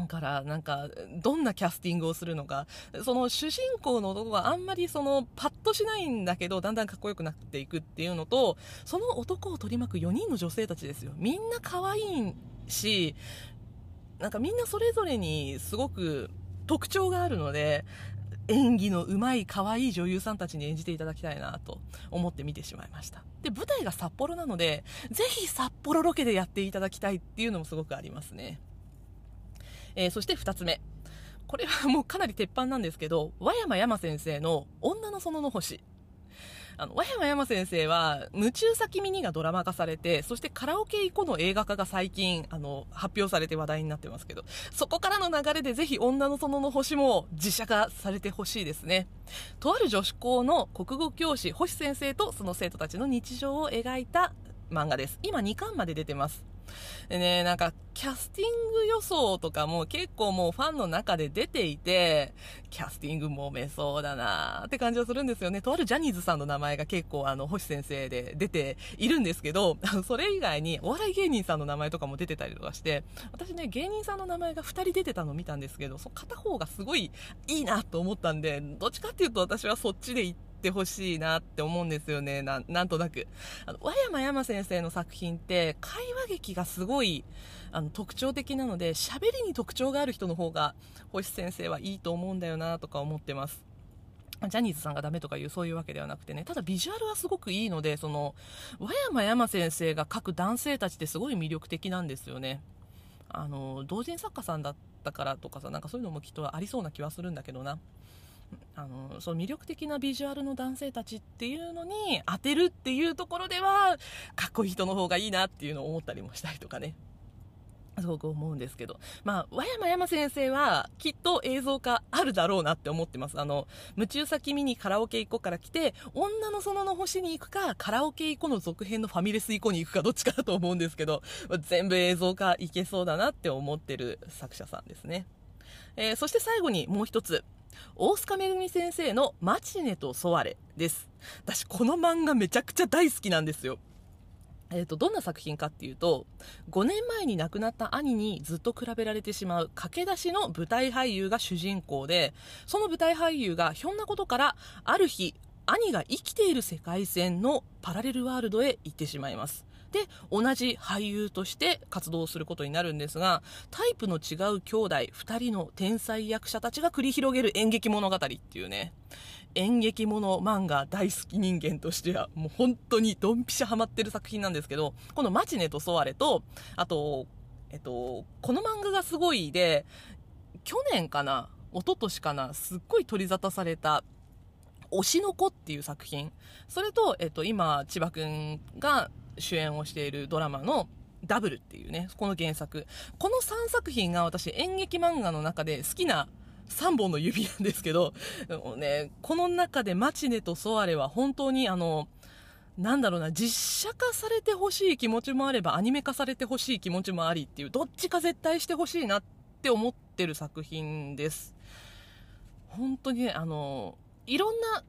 Speaker 1: からなんかどんなキャスティングをするのか。その主人公の男があんまりそのパッとしないんだけどだんだんかっこよくなっていくっていうのとその男を取り巻く4人の女性たちですよ。みんな可愛いしなんかみんなそれぞれにすごく特徴があるので演技のうまい可愛い女優さんたちに演じていただきたいなと思って見てしまいました。で舞台が札幌なのでぜひ札幌ロケでやっていただきたいっていうのもすごくありますね。えー、そして2つ目。これはもうかなり鉄板なんですけど、和山山先生の女の園の星。あの、和山山先生は、夢中先ミニがドラマ化されて、そしてカラオケ以降の映画化が最近、あの、発表されて話題になってますけど、そこからの流れでぜひ女の園の星も実写化されてほしいですね。とある女子校の国語教師、星先生とその生徒たちの日常を描いた漫画です。今2巻まで出てます。でね、なんか、キャスティング予想とかも結構もうファンの中で出ていて、キャスティング揉めそうだなって感じはするんですよね。とあるジャニーズさんの名前が結構あの、星先生で出ているんですけど、それ以外にお笑い芸人さんの名前とかも出てたりとかして、私ね、芸人さんの名前が2人出てたの見たんですけど、その片方がすごいいいなと思ったんで、どっちかっていうと私はそっちで行って、ってほしいなって思うんですよね。ななんとなく。あの、和山山先生の作品って、会話劇がすごい、あの、特徴的なので、喋りに特徴がある人の方が、星先生はいいと思うんだよなとか思ってます。ジャニーズさんがダメとかいうそういうわけではなくてね、ただビジュアルはすごくいいので、その、和山山先生が書く男性たちってすごい魅力的なんですよね。あの、同人作家さんだったからとかさ、なんかそういうのもきっとありそうな気はするんだけどな。あのその魅力的なビジュアルの男性たちっていうのに当てるっていうところではかっこいい人の方がいいなっていうのを思ったりもしたりとかねすごく思うんですけど。まあ、和山山先生は、きっと映像化あるだろうなって思ってます。あの、夢中先見にカラオケ行こうから来て、女の園の星に行くか、カラオケ行こうの続編のファミレス行こうに行くか、どっちかだと思うんですけど、全部映像化いけそうだなって思ってる作者さんですね。えー、そして最後にもう一つ。大須賀めぐみ先生のマチネとソワレです。私、この漫画めちゃくちゃ大好きなんですよ。えーと、どんな作品かっていうと5年前に亡くなった兄にずっと比べられてしまう駆け出しの舞台俳優が主人公でその舞台俳優がひょんなことからある日兄が生きている世界線のパラレルワールドへ行ってしまいますて同じ俳優として活動することになるんですがタイプの違う兄弟2人の天才役者たちが繰り広げる演劇物語っていうね。演劇もの漫画大好き人間としてはもう本当にドンピシャハマってる作品なんですけどこの「マチネとソワレと」あと、えっと、この漫画がすごいで去年かな一昨年かなすっごい取り沙汰された「推しの子」っていう作品。それと、えっと、今千葉君が主演をしているドラマのダブルっていうねこの原作この3作品が私演劇漫画の中で好きな3本の指なんですけど、ね、この中でマチネとソアレは本当にあの、なんだろうな、実写化されてほしい気持ちもあれば、アニメ化されてほしい気持ちもありっていう、どっちか絶対してほしいなって思ってる作品です。本当にね、あの、いろんな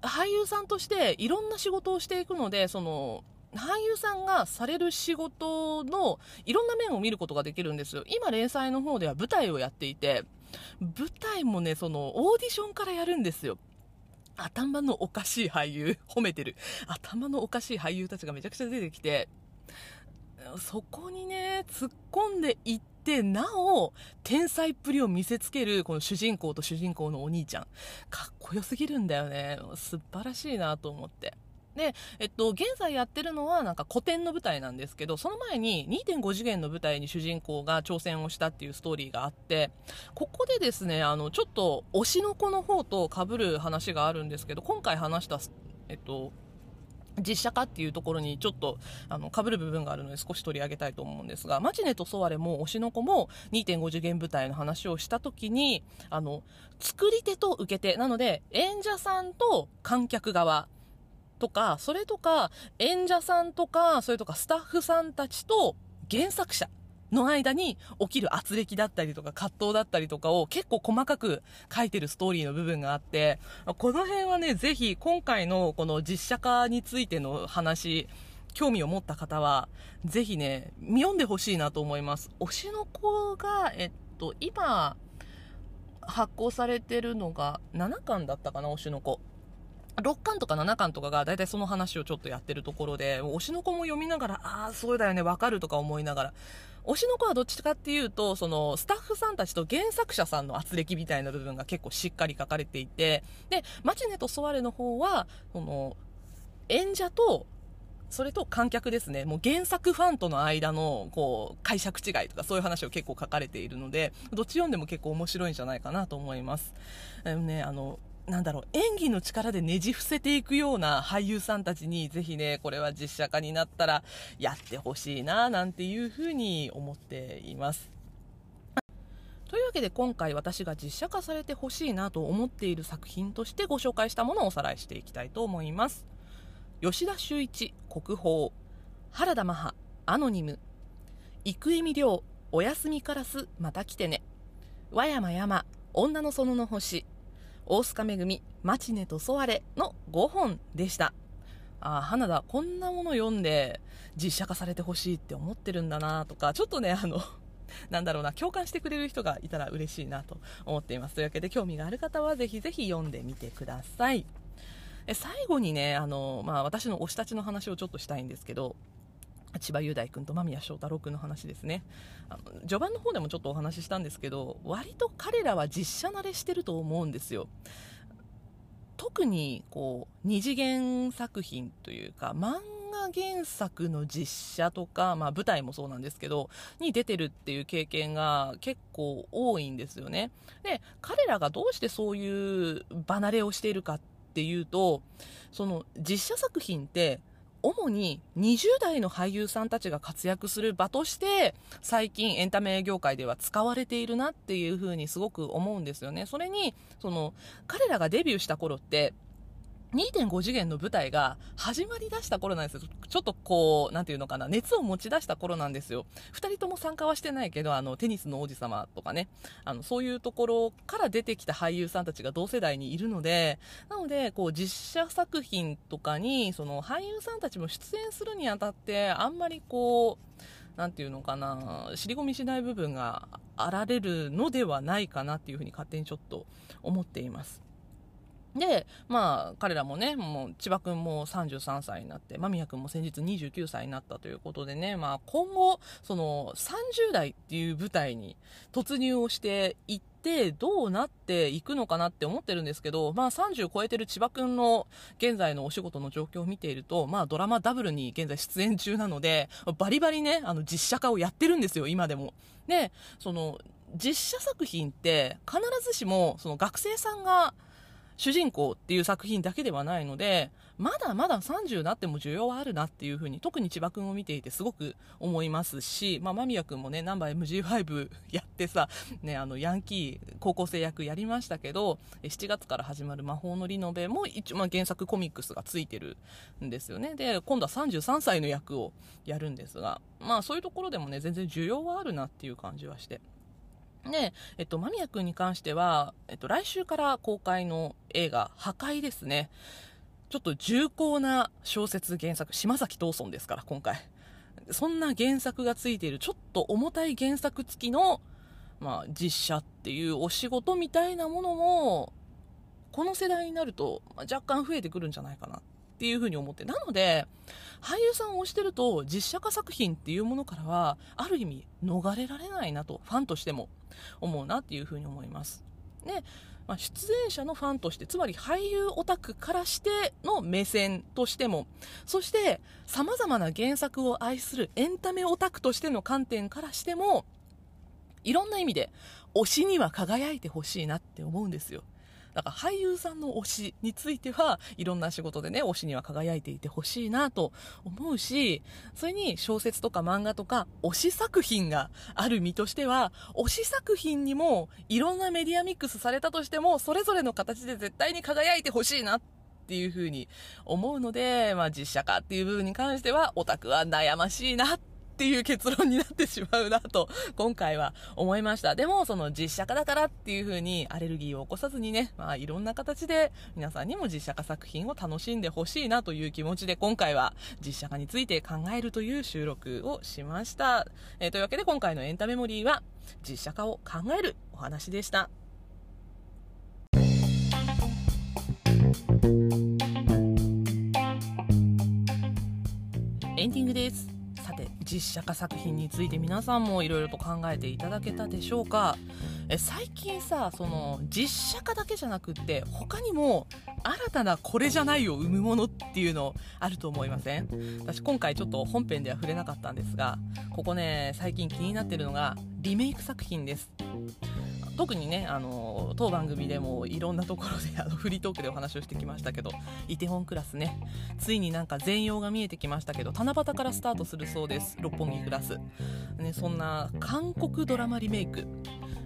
Speaker 1: 俳優さんとしていろんな仕事をしていくので、その、俳優さんがされる仕事のいろんな面を見ることができるんですよ。今連載の方では舞台をやっていて、舞台もね、その、オーディションからやるんですよ。頭のおかしい俳優、褒めてる。頭のおかしい俳優たちがめちゃくちゃ出てきて、そこにね、突っ込んでいって、なお、天才っぷりを見せつける、この主人公と主人公のお兄ちゃん。かっこよすぎるんだよね。素晴らしいなと思って。で、えっと、現在やってるのはなんか古典の舞台なんですけど、その前に2.5次元の舞台に主人公が挑戦をしたっていうストーリーがあって、ここでですね、あの、ちょっと推しの子の方と被る話があるんですけど、今回話した、えっと、実写化っていうところにちょっとあの被る部分があるので少し取り上げたいと思うんですがマチネとソワレも推しの子も2.5次元舞台の話をした時にあの作り手と受け手。なので演者さんと観客側とか、それとか、演者さんとか、それとかスタッフさんたちと原作者の間に起きる圧力だったりとか葛藤だったりとかを結構細かく書いてるストーリーの部分があって、この辺はね、ぜひ今回のこの実写化についての話、興味を持った方は、ぜひね、読んでほしいなと思います。推しの子が、えっと、今、発行されてるのが7巻だったかな、推しの子。6巻とか7巻とかが大体その話をちょっとやってるところで、推しの子も読みながら、ああ、そうだよね、わかるとか思いながら、推しの子はどっちかっていうと、そのスタッフさんたちと原作者さんの圧力みたいな部分が結構しっかり書かれていて、で、マチネとソワレの方は、その、演者と、それと観客ですね。もう原作ファンとの間の、こう、解釈違いとかそういう話を結構書かれているので、どっち読んでも結構面白いんじゃないかなと思います。あのね、あの、なんだろう、演技の力でねじ伏せていくような俳優さんたちに、ぜひね、これは実写化になったらやってほしいな、なんていうふうに思っています。というわけで今回私が実写化されてほしいなと思っている作品としてご紹介したものをおさらいしていきたいと思います。吉田修一、国宝、原田マハ、アノニム、生恵美亮、おやすみカラス、また来てね、和山山、女の園の星、大須賀恵み、マチネとソワレの5本でした。ああ、花田、こんなもの読んで実写化されてほしいって思ってるんだなとか、ちょっとね、あの、なんだろうな、共感してくれる人がいたら嬉しいなと思っています。というわけで、興味がある方はぜひぜひ読んでみてください。え最後にね、あの、まあ、私の推したちの話をちょっとしたいんですけど、千葉雄大君と間宮祥太朗君の話ですね。あの序盤の方でもちょっとお話ししたんですけど割と彼らは実写慣れしてると思うんですよ。特にこう二次元作品というか漫画原作の実写とか、まあ、舞台もそうなんですけどに出てるっていう経験が結構多いんですよね。で彼らがどうしてそういう離れをしているかっていうとその実写作品って主に20代の俳優さんたちが活躍する場として最近エンタメ業界では使われているなっていうふうにすごく思うんですよね。それにその彼らがデビューした頃って2.5次元の舞台が始まりだした頃なんですよ。ちょっとこう、なんていうのかな、熱を持ち出した頃なんですよ。二人とも参加はしてないけど、あの、テニスの王子様とかね、あの、そういうところから出てきた俳優さんたちが同世代にいるので、なので、こう、実写作品とかに、その、俳優さんたちも出演するにあたって、あんまりこう、なんていうのかな、尻込みしない部分があられるのではないかなっていうふうに勝手にちょっと思っています。で、まあ、彼らもね、もう、千葉君も33歳になって、間宮君も先日29歳になったということでね、まあ、今後、その、30代っていう舞台に突入をしていって、どうなっていくのかなって思ってるんですけど、まあ、30超えてる千葉君の現在のお仕事の状況を見ていると、まあ、ドラマダブルに現在出演中なので、バリバリね、あの、実写化をやってるんですよ、今でも。で、その、実写作品って必ずしも、その学生さんが、主人公っていう作品だけではないので、まだまだ30になっても需要はあるなっていうふうに、特に千葉君を見ていてすごく思いますし、まあ、間宮君もね、ナンバー MG5 やってさ、ね、あの、ヤンキー高校生役やりましたけど、7月から始まる魔法のリノベも一応、まあ、原作コミックスがついてるんですよね。で、今度は33歳の役をやるんですが、まあ、そういうところでもね、全然需要はあるなっていう感じはして。で、えっと、間宮君に関しては、えっと、来週から公開の映画、破壊ですね。ちょっと重厚な小説原作、島崎藤村ですから、今回。そんな原作がついている、ちょっと重たい原作付きの、まあ、実写っていうお仕事みたいなものも、この世代になると、若干増えてくるんじゃないかなていうふうに思って。なので、俳優さんを推してると、実写化作品っていうものからは、ある意味、逃れられないなと、ファンとしても思うなっていうふうに思います。で、まあ、出演者のファンとして、つまり俳優オタクからしての目線としても、そして様々な原作を愛するエンタメオタクとしての観点からしても、いろんな意味で推しには輝いてほしいなって思うんですよ。だから俳優さんの推しについてはいろんな仕事でね、推しには輝いていてほしいなと思うし、それに小説とか漫画とか推し作品がある身としては、推し作品にもいろんなメディアミックスされたとしても、それぞれの形で絶対に輝いてほしいなっていうふうに思うので、まあ実写化っていう部分に関しては、オタクは悩ましいなっっていう結論になってしまうなと、今回は思いました。でも、その実写化だからっていう風にアレルギーを起こさずにね、まあいろんな形で皆さんにも実写化作品を楽しんでほしいなという気持ちで今回は実写化について考えるという収録をしました。えー、というわけで今回のエンタメモリーは実写化を考えるお話でした。エンディングです。実写化作品について皆さんもいろいろと考えていただけたでしょうか。え最近さその実写化だけじゃなくって他にも新たなこれじゃないを生むものっていうのあると思いません？私今回ちょっと本編では触れなかったんですがここね最近気になってるのがリメイク作品です。特にねあの当番組でもいろんなところであのフリートークでお話をしてきましたけどイテウォンクラスねついになんか全容が見えてきましたけど七夕からスタートするそうです六本木クラス、ね、そんな韓国ドラマリメイク。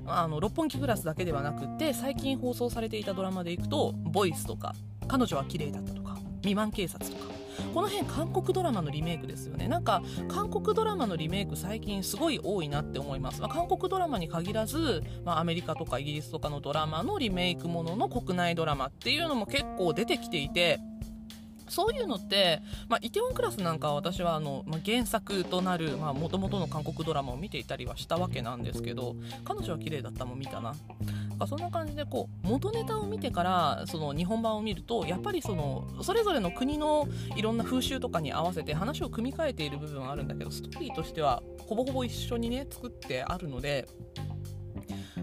Speaker 1: あの六本木クラスだけではなくて最近放送されていたドラマでいくと「ボイスとか「彼女は綺麗だった」とか「未満警察」とか。この辺韓国ドラマのリメイクですよね。なんか韓国ドラマのリメイク最近すごい多いなって思います、まあ、韓国ドラマに限らず、まあ、アメリカとかイギリスとかのドラマのリメイクものの国内ドラマっていうのも結構出てきていてそういうのって、まあ、イテウォンクラスなんかは私はあの、まあ、原作となるもともとの韓国ドラマを見ていたりはしたわけなんですけど彼女は綺麗だったも見たな。そんな感じでこう元ネタを見てからその日本版を見るとやっぱりそのそれぞれの国のいろんな風習とかに合わせて話を組み替えている部分はあるんだけどストーリーとしてはほぼほぼ一緒にね作ってあるので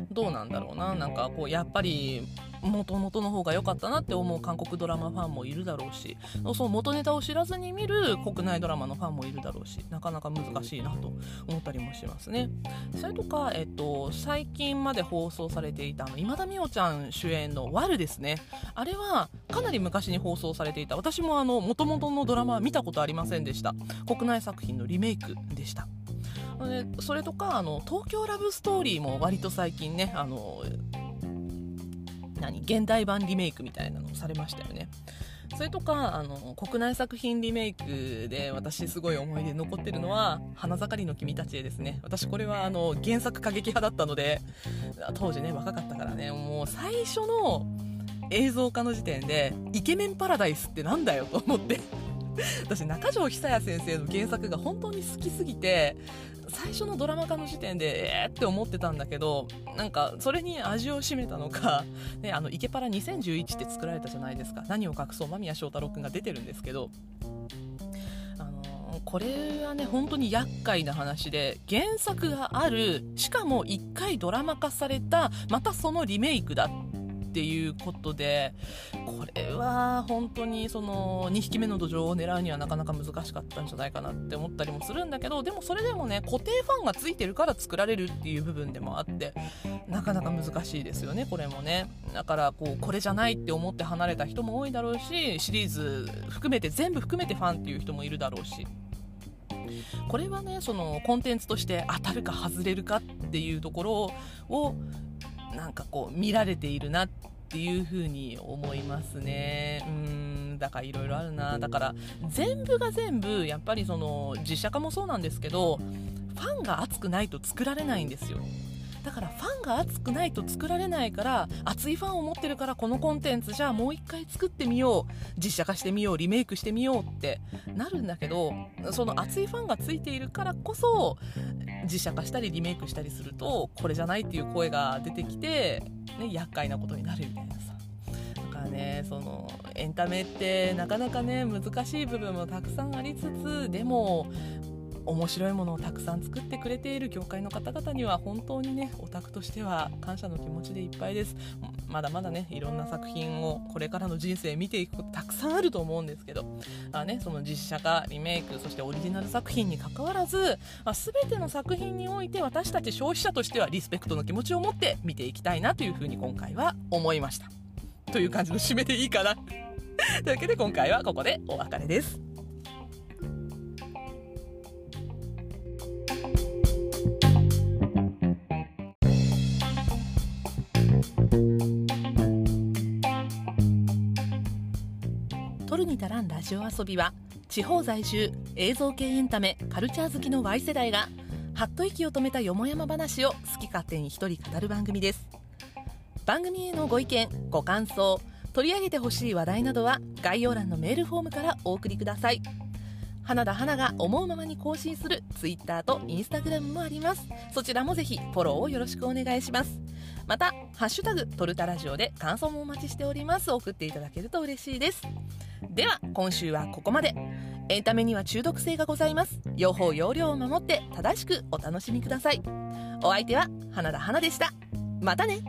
Speaker 1: どうなんだろうな。なんかこうやっぱり元々の方が良かったなって思う韓国ドラマファンもいるだろうしその元ネタを知らずに見る国内ドラマのファンもいるだろうしなかなか難しいなと思ったりもしますね。それとか、えっと、最近まで放送されていた今田美桜ちゃん主演の「ワル」ですね。あれはかなり昔に放送されていた。私もあの元々のドラマは見たことありませんでした。国内作品のリメイクでしたでそれとかあの東京ラブストーリーも割と最近ねあの何現代版リメイクみたいなのをされましたよね。それとかあの国内作品リメイクで私すごい思い出残ってるのは「花盛りの君たちへ」ですね。私これはあの原作過激派だったので当時ね若かったからね。もう最初の映像化の時点でイケメンパラダイスってなんだよと思って。私中条久也先生の原作が本当に好きすぎて最初のドラマ化の時点でえーって思ってたんだけどなんかそれに味を占めたのか、ね、あのイケパラ2011って作られたじゃないですか。何を隠そう間宮祥太朗君が出てるんですけど。これはね本当に厄介な話で原作があるしかも1回ドラマ化されたまたそのリメイクだっていうことでこれは本当にその2匹目の土壌を狙うにはなかなか難しかったんじゃないかなって思ったりもするんだけどでもそれでもね固定ファンがついてるから作られるっていう部分でもあってなかなか難しいですよねこれもね。だからこうこれじゃないって思って離れた人も多いだろうしシリーズ含めて全部含めてファンっていう人もいるだろうし。これはねそのコンテンツとして当たるか外れるかっていうところをなんかこう見られているなっていう風に思いますね。うんだからいろいろあるな。だから全部が全部やっぱりその実写化もそうなんですけどファンが熱くないと作られないんですよだからファンが熱くないと作られないから熱いファンを持ってるからこのコンテンツじゃあもう一回作ってみよう。実写化してみよう。リメイクしてみようってなるんだけどその熱いファンがついているからこそ実写化したりリメイクしたりするとこれじゃないっていう声が出てきて、ね、厄介なことになるみたいなさ。だからねそのエンタメってなかなかね難しい部分もたくさんありつつでも面白いものをたくさん作ってくれている業界の方々には本当にねオタクとしては感謝の気持ちでいっぱいです。まだまだねいろんな作品をこれからの人生見ていくことたくさんあると思うんですけどあ、ね、その実写化リメイクそしてオリジナル作品にかかわらず、まあ、全ての作品において私たち消費者としてはリスペクトの気持ちを持って見ていきたいなというふうに今回は思いました。という感じの締めでいいかな。というわけで今回はここでお別れです。に足らんラジオ遊びは地方在住映像系エンタメカルチャー好きの Y 世代がはっと息を止めたよもやま話を好き勝手に一人語る番組です。番組へのご意見ご感想取り上げてほしい話題などは概要欄のメールフォームからお送りください。花田花が思うままに更新する Twitter と Instagram もあります。そちらもぜひフォローをよろしくお願いします。また「ハッシュタグトルタラジオ」で感想もお待ちしております。送っていただけると嬉しいです。では今週はここまで。エンタメには中毒性がございます。用法用量を守って正しくお楽しみください。お相手は花田花でした。またね。